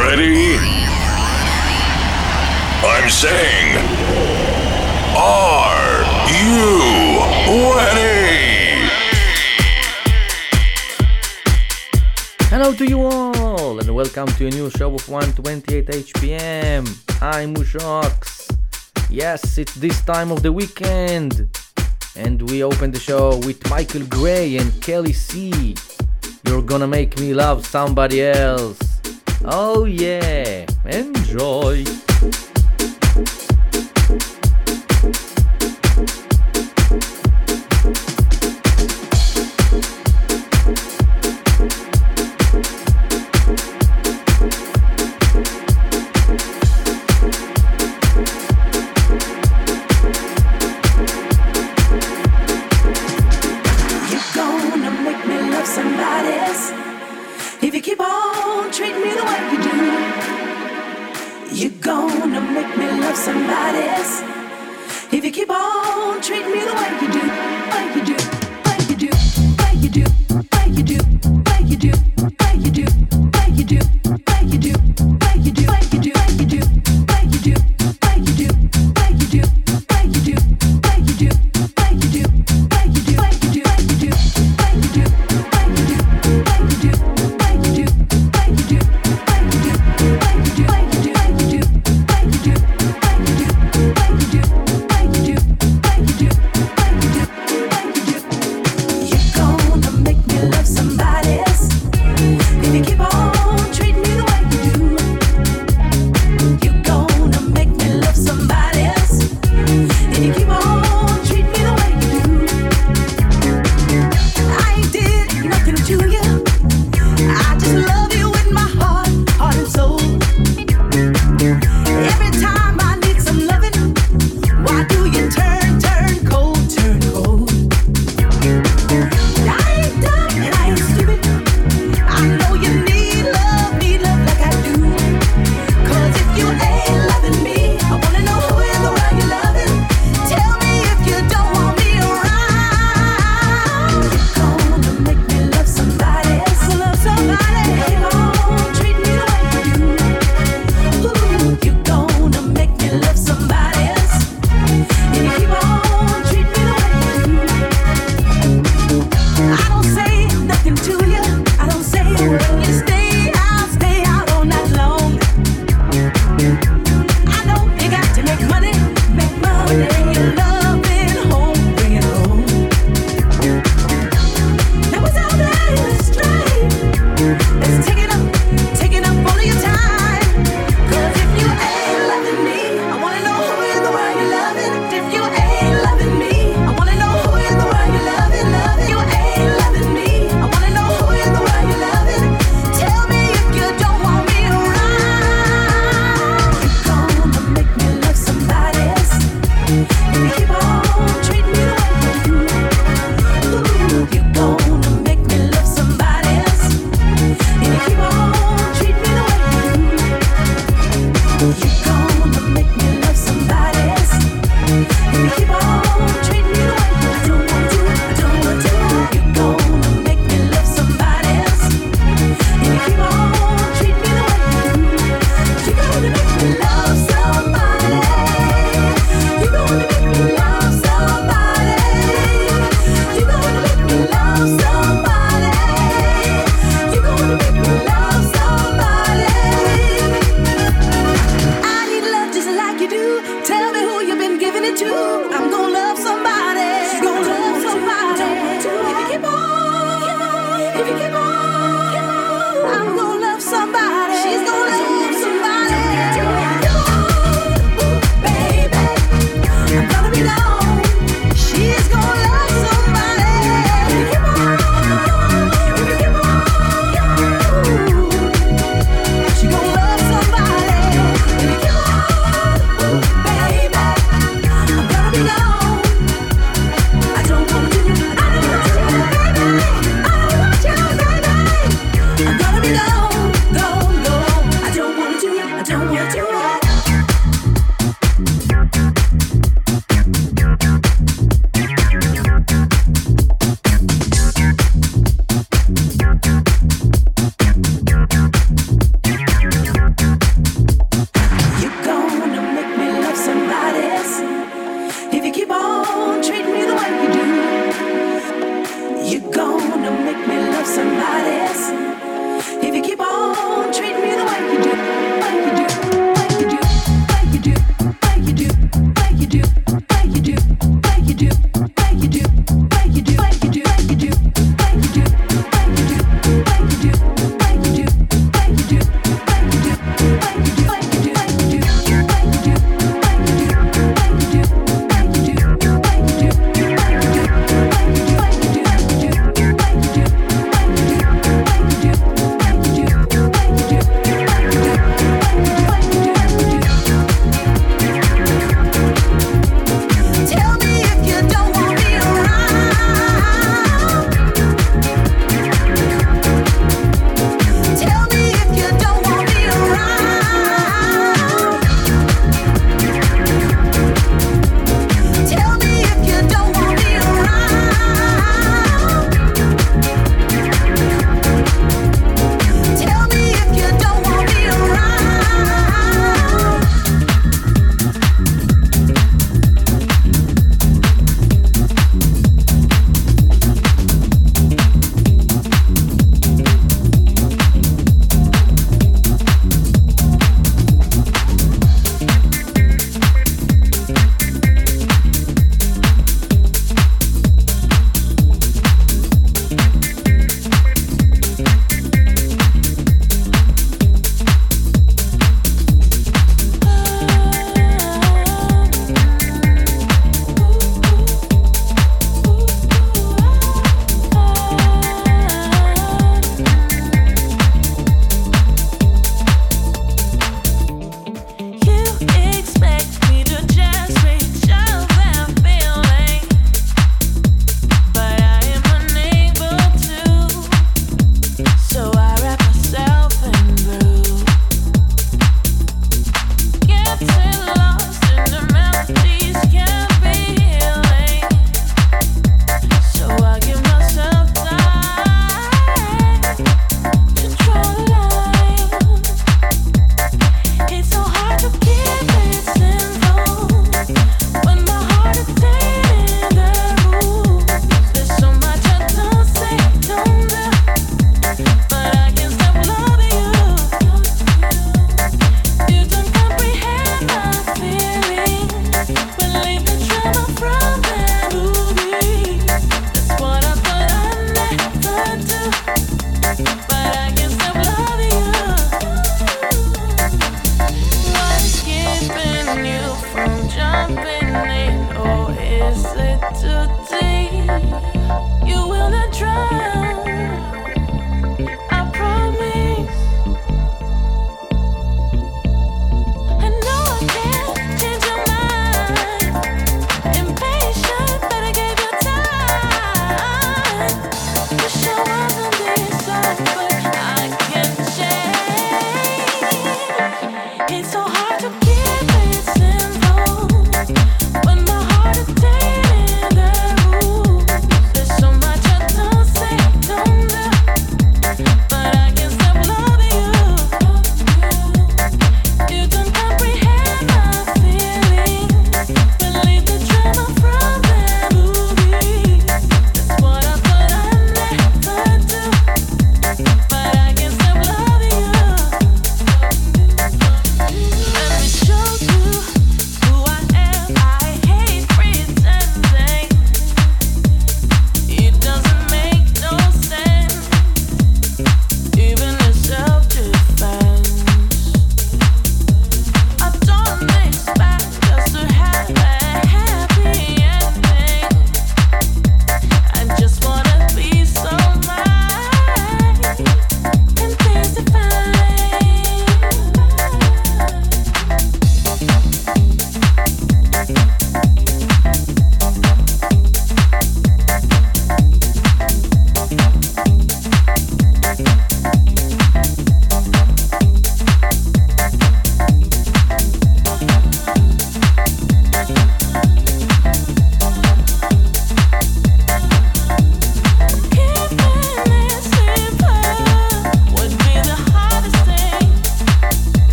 ready? I'm saying, are you ready? Hello to you all, and welcome to a new show of 128 HPM. I'm Ushox. Yes, it's this time of the weekend, and we open the show with Michael Gray and Kelli Sae. You're gonna make me love somebody else. Oh yeah, enjoy!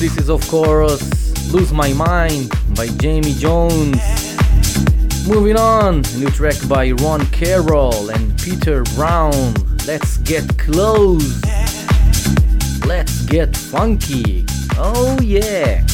This is of course Lose My Mind by Jamie Jones. Moving on, new track by Ron Carroll and Peter Brown. Let's get close. Let's get funky. Oh yeah.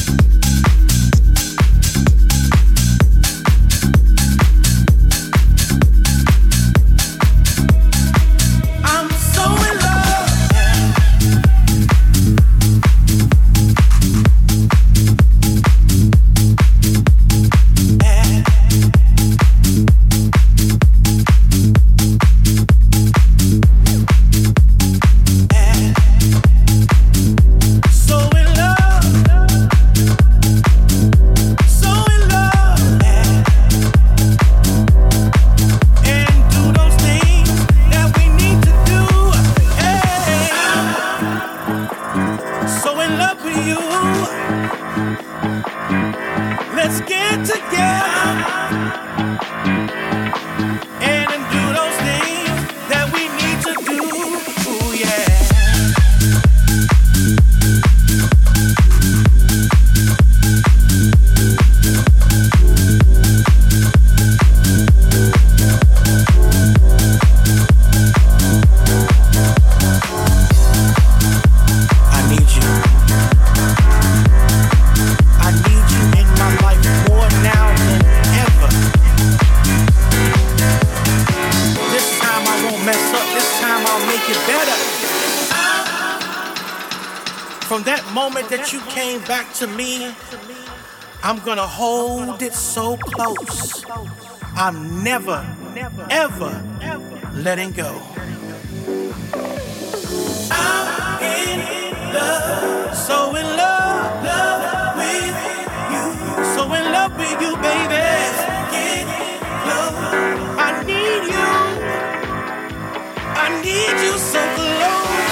Gonna hold it so close. I'm never, ever letting go. I'm in love, so in love, love with you, so in love with you, baby. I need you, I need you so close.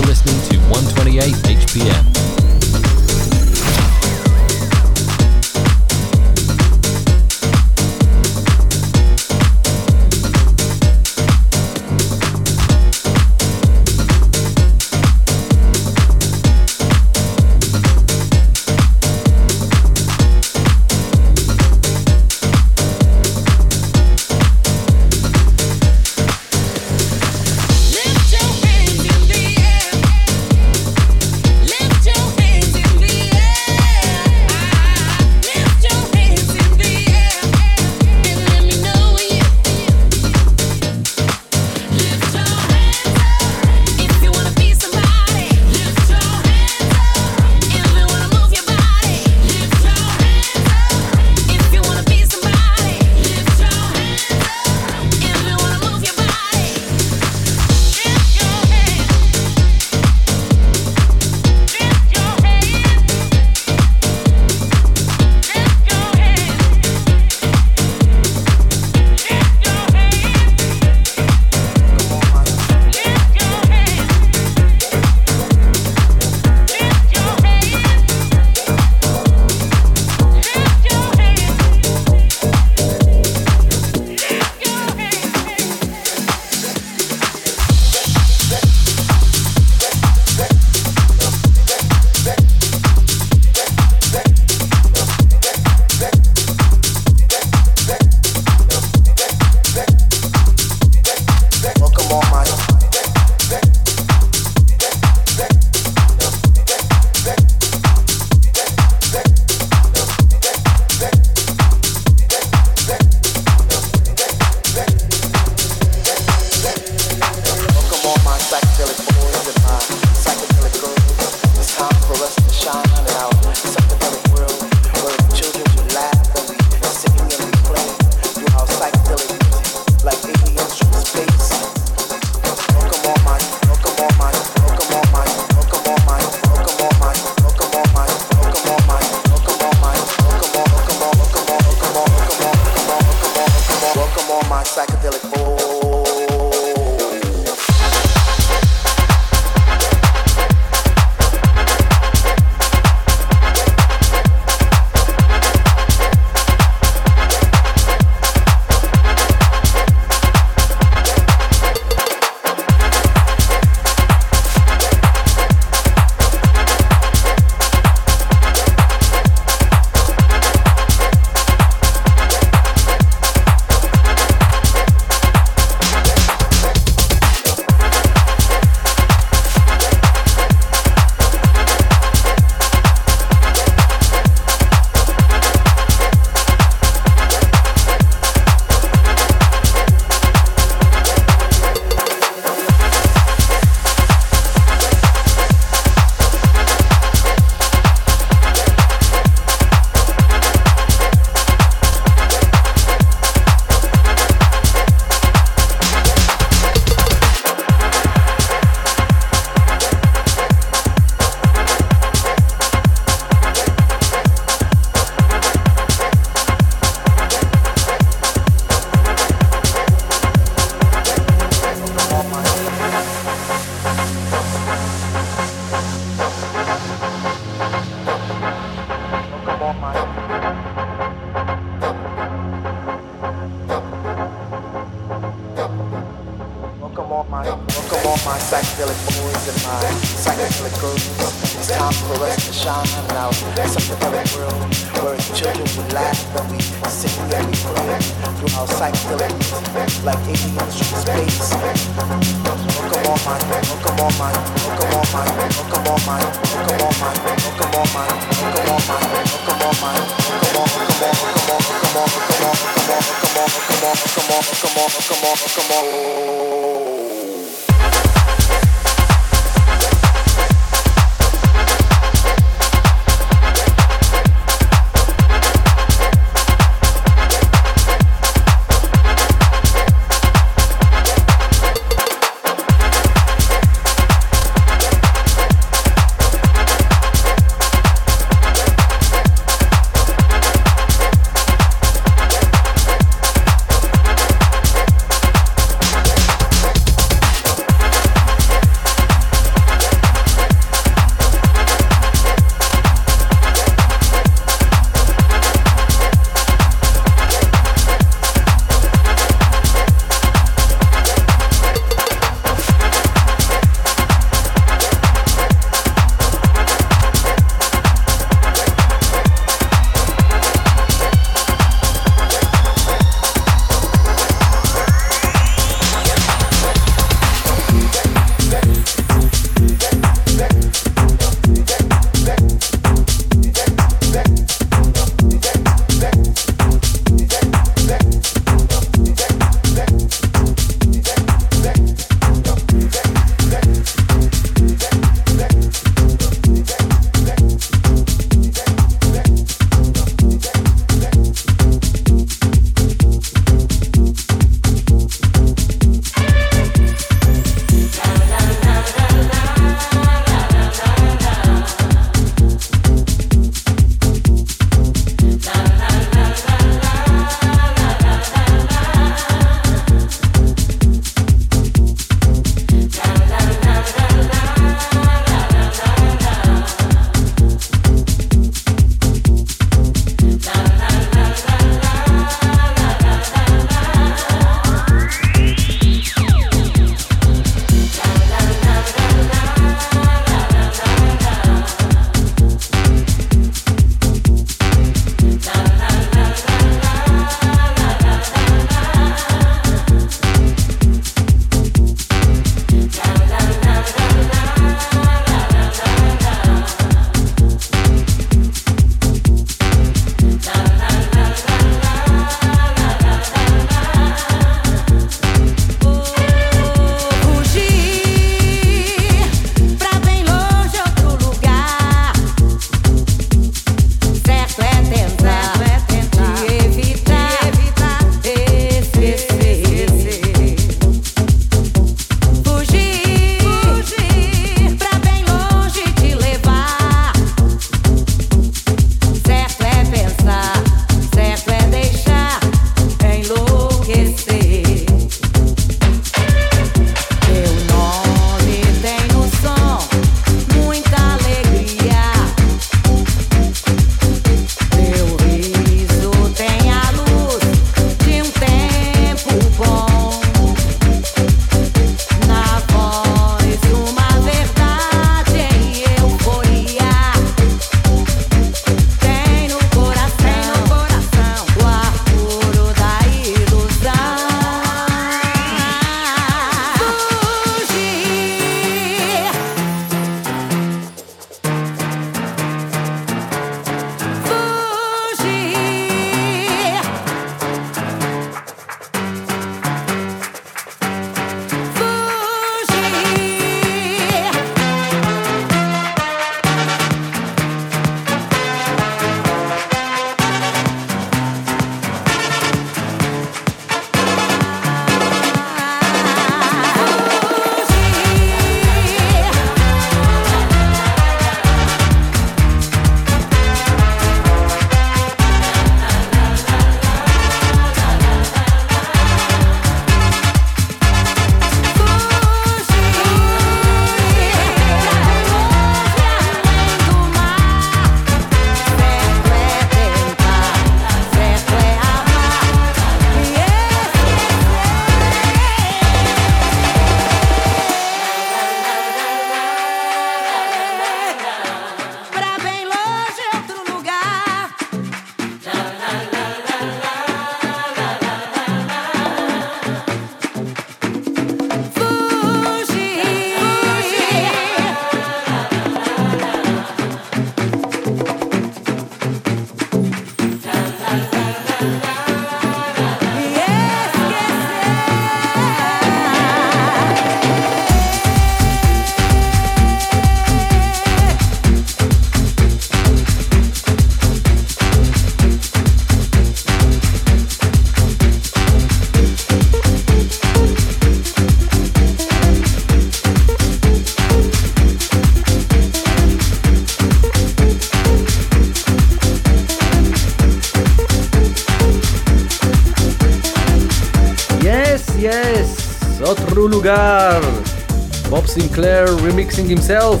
Sinclar remixing himself.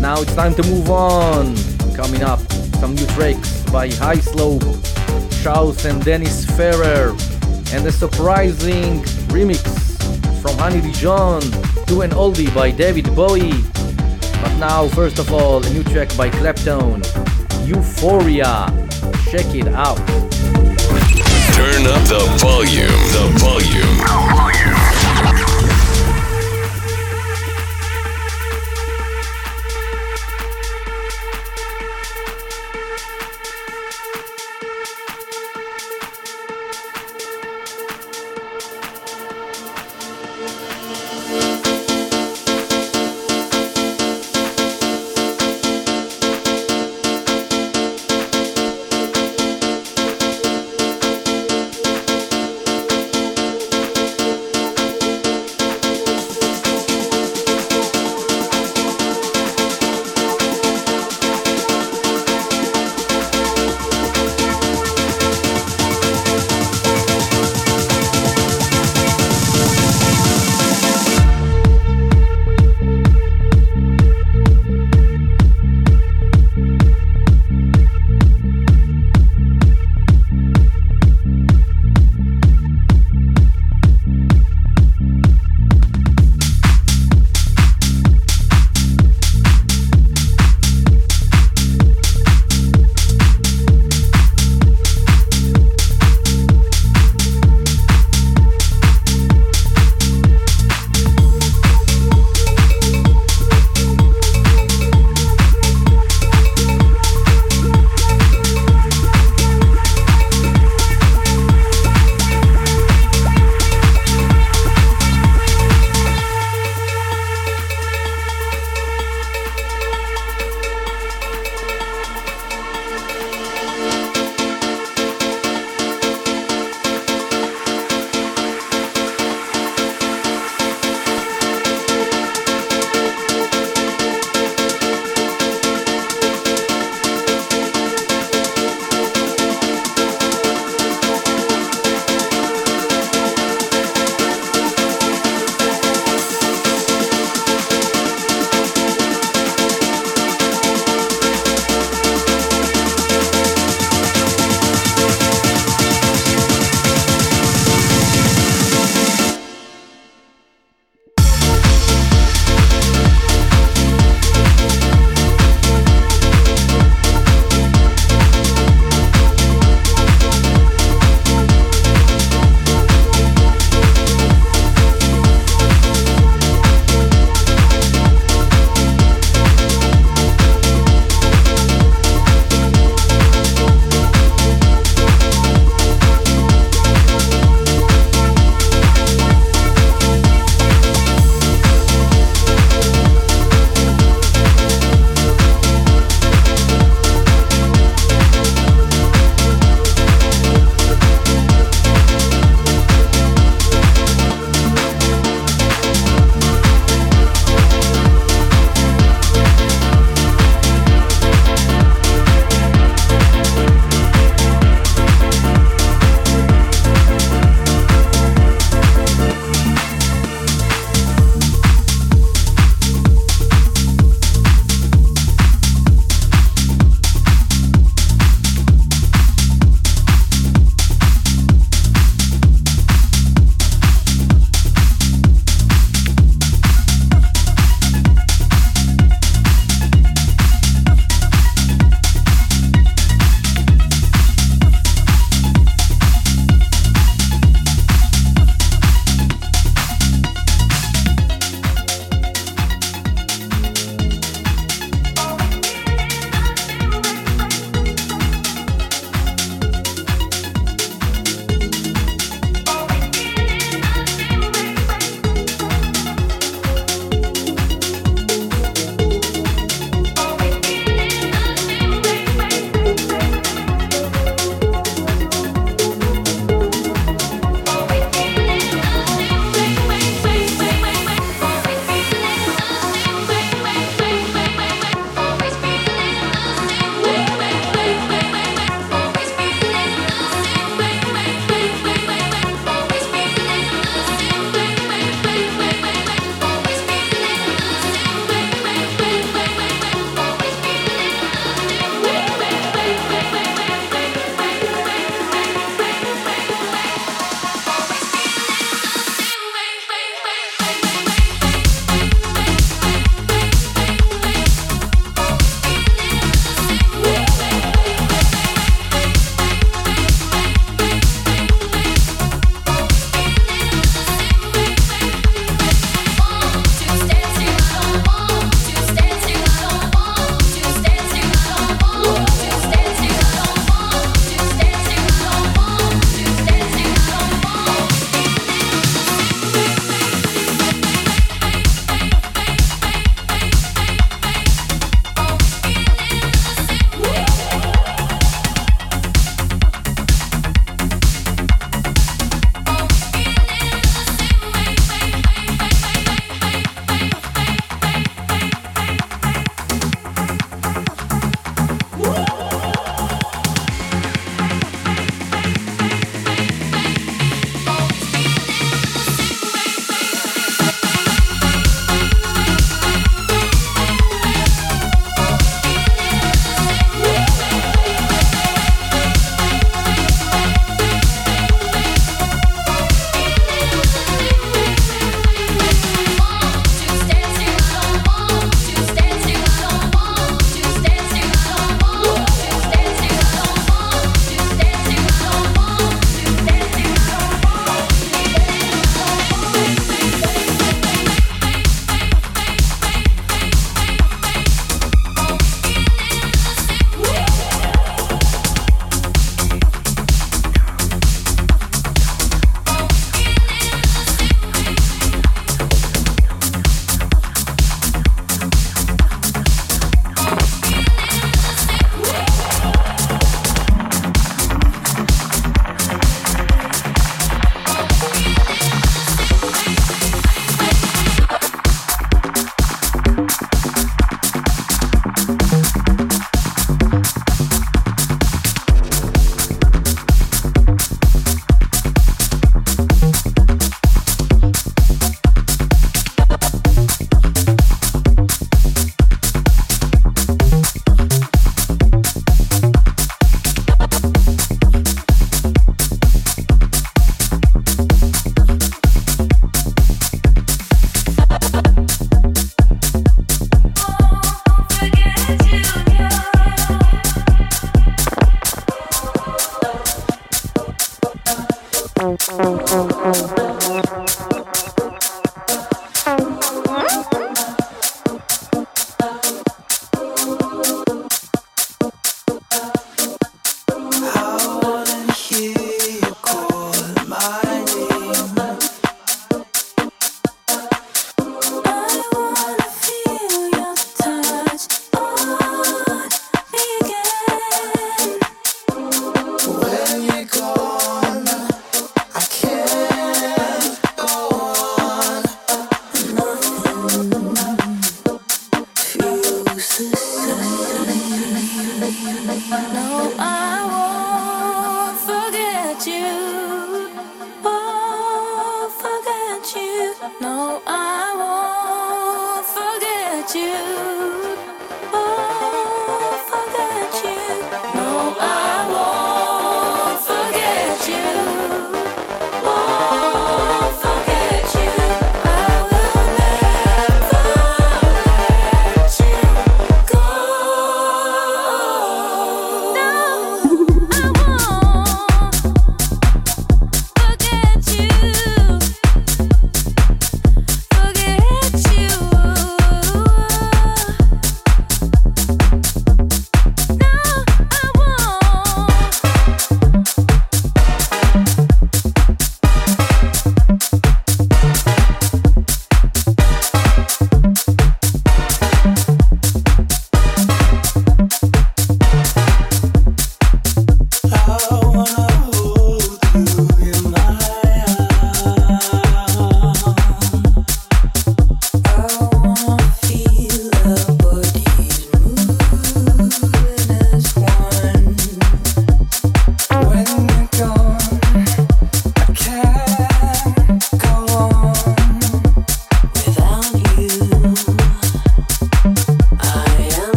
Now it's time to move on. Coming up, some new tracks by Hyslop, Shouse and Dennis Ferrer, and a surprising remix from Honey Dijon to an oldie by David Bowie. But now, first of all, a new track by Claptone, Euphoria. Check it out. Turn up the volume. The volume.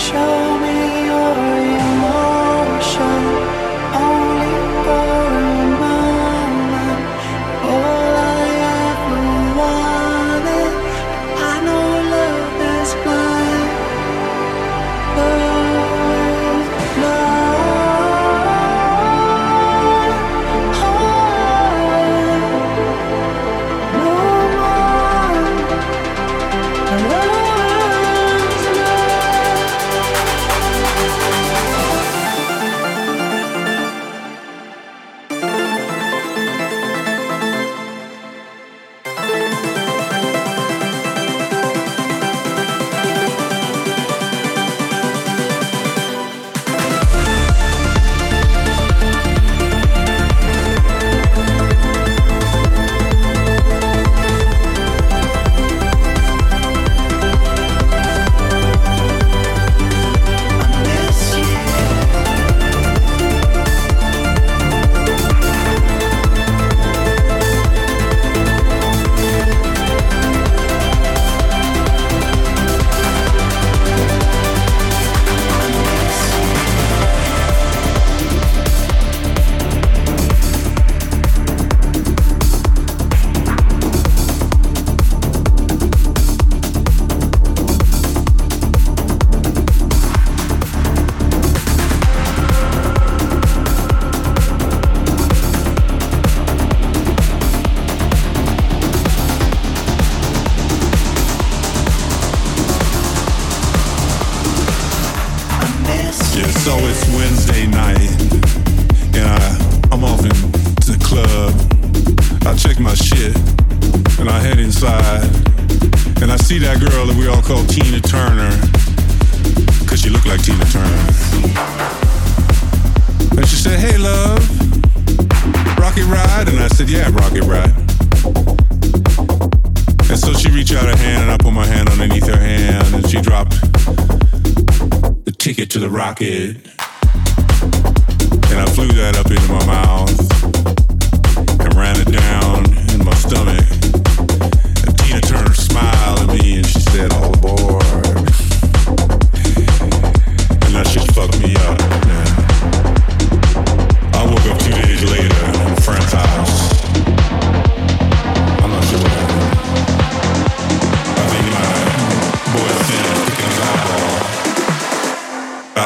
Show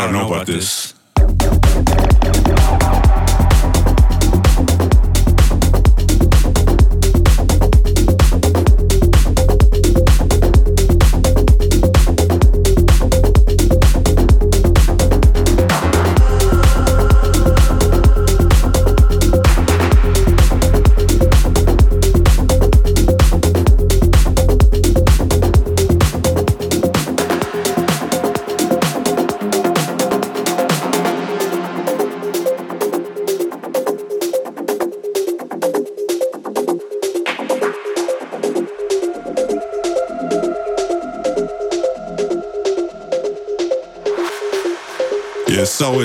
don't know about this. Yeah,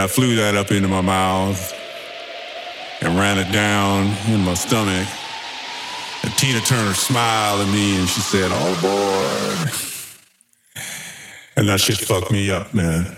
And I flew that up into my mouth and ran it down in my stomach. And Tina Turner smiled at me and she said, oh, All aboard. And that shit fucked me up, man.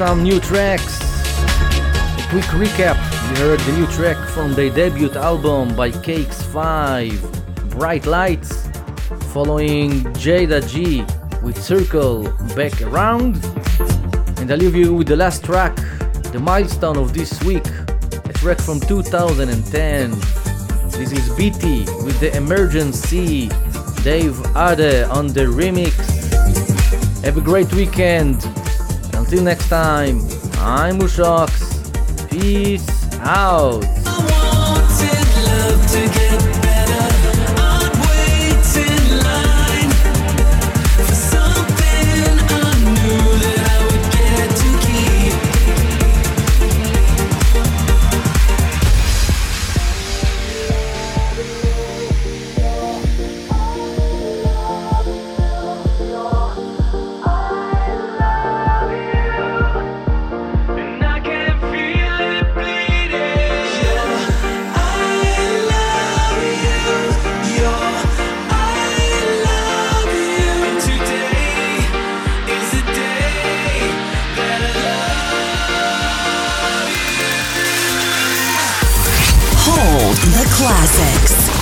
Some new tracks. A quick recap we heard the new track from their debut album by Kx5, Bright Lights, following Jayda G with Circle Back Around. And I leave you with the last track, the milestone of this week, a track from 2010. This is BT with the Emergency, Dave Adue on the remix. Have a great weekend. Until next time, I'm Mushox. Peace out. The classics.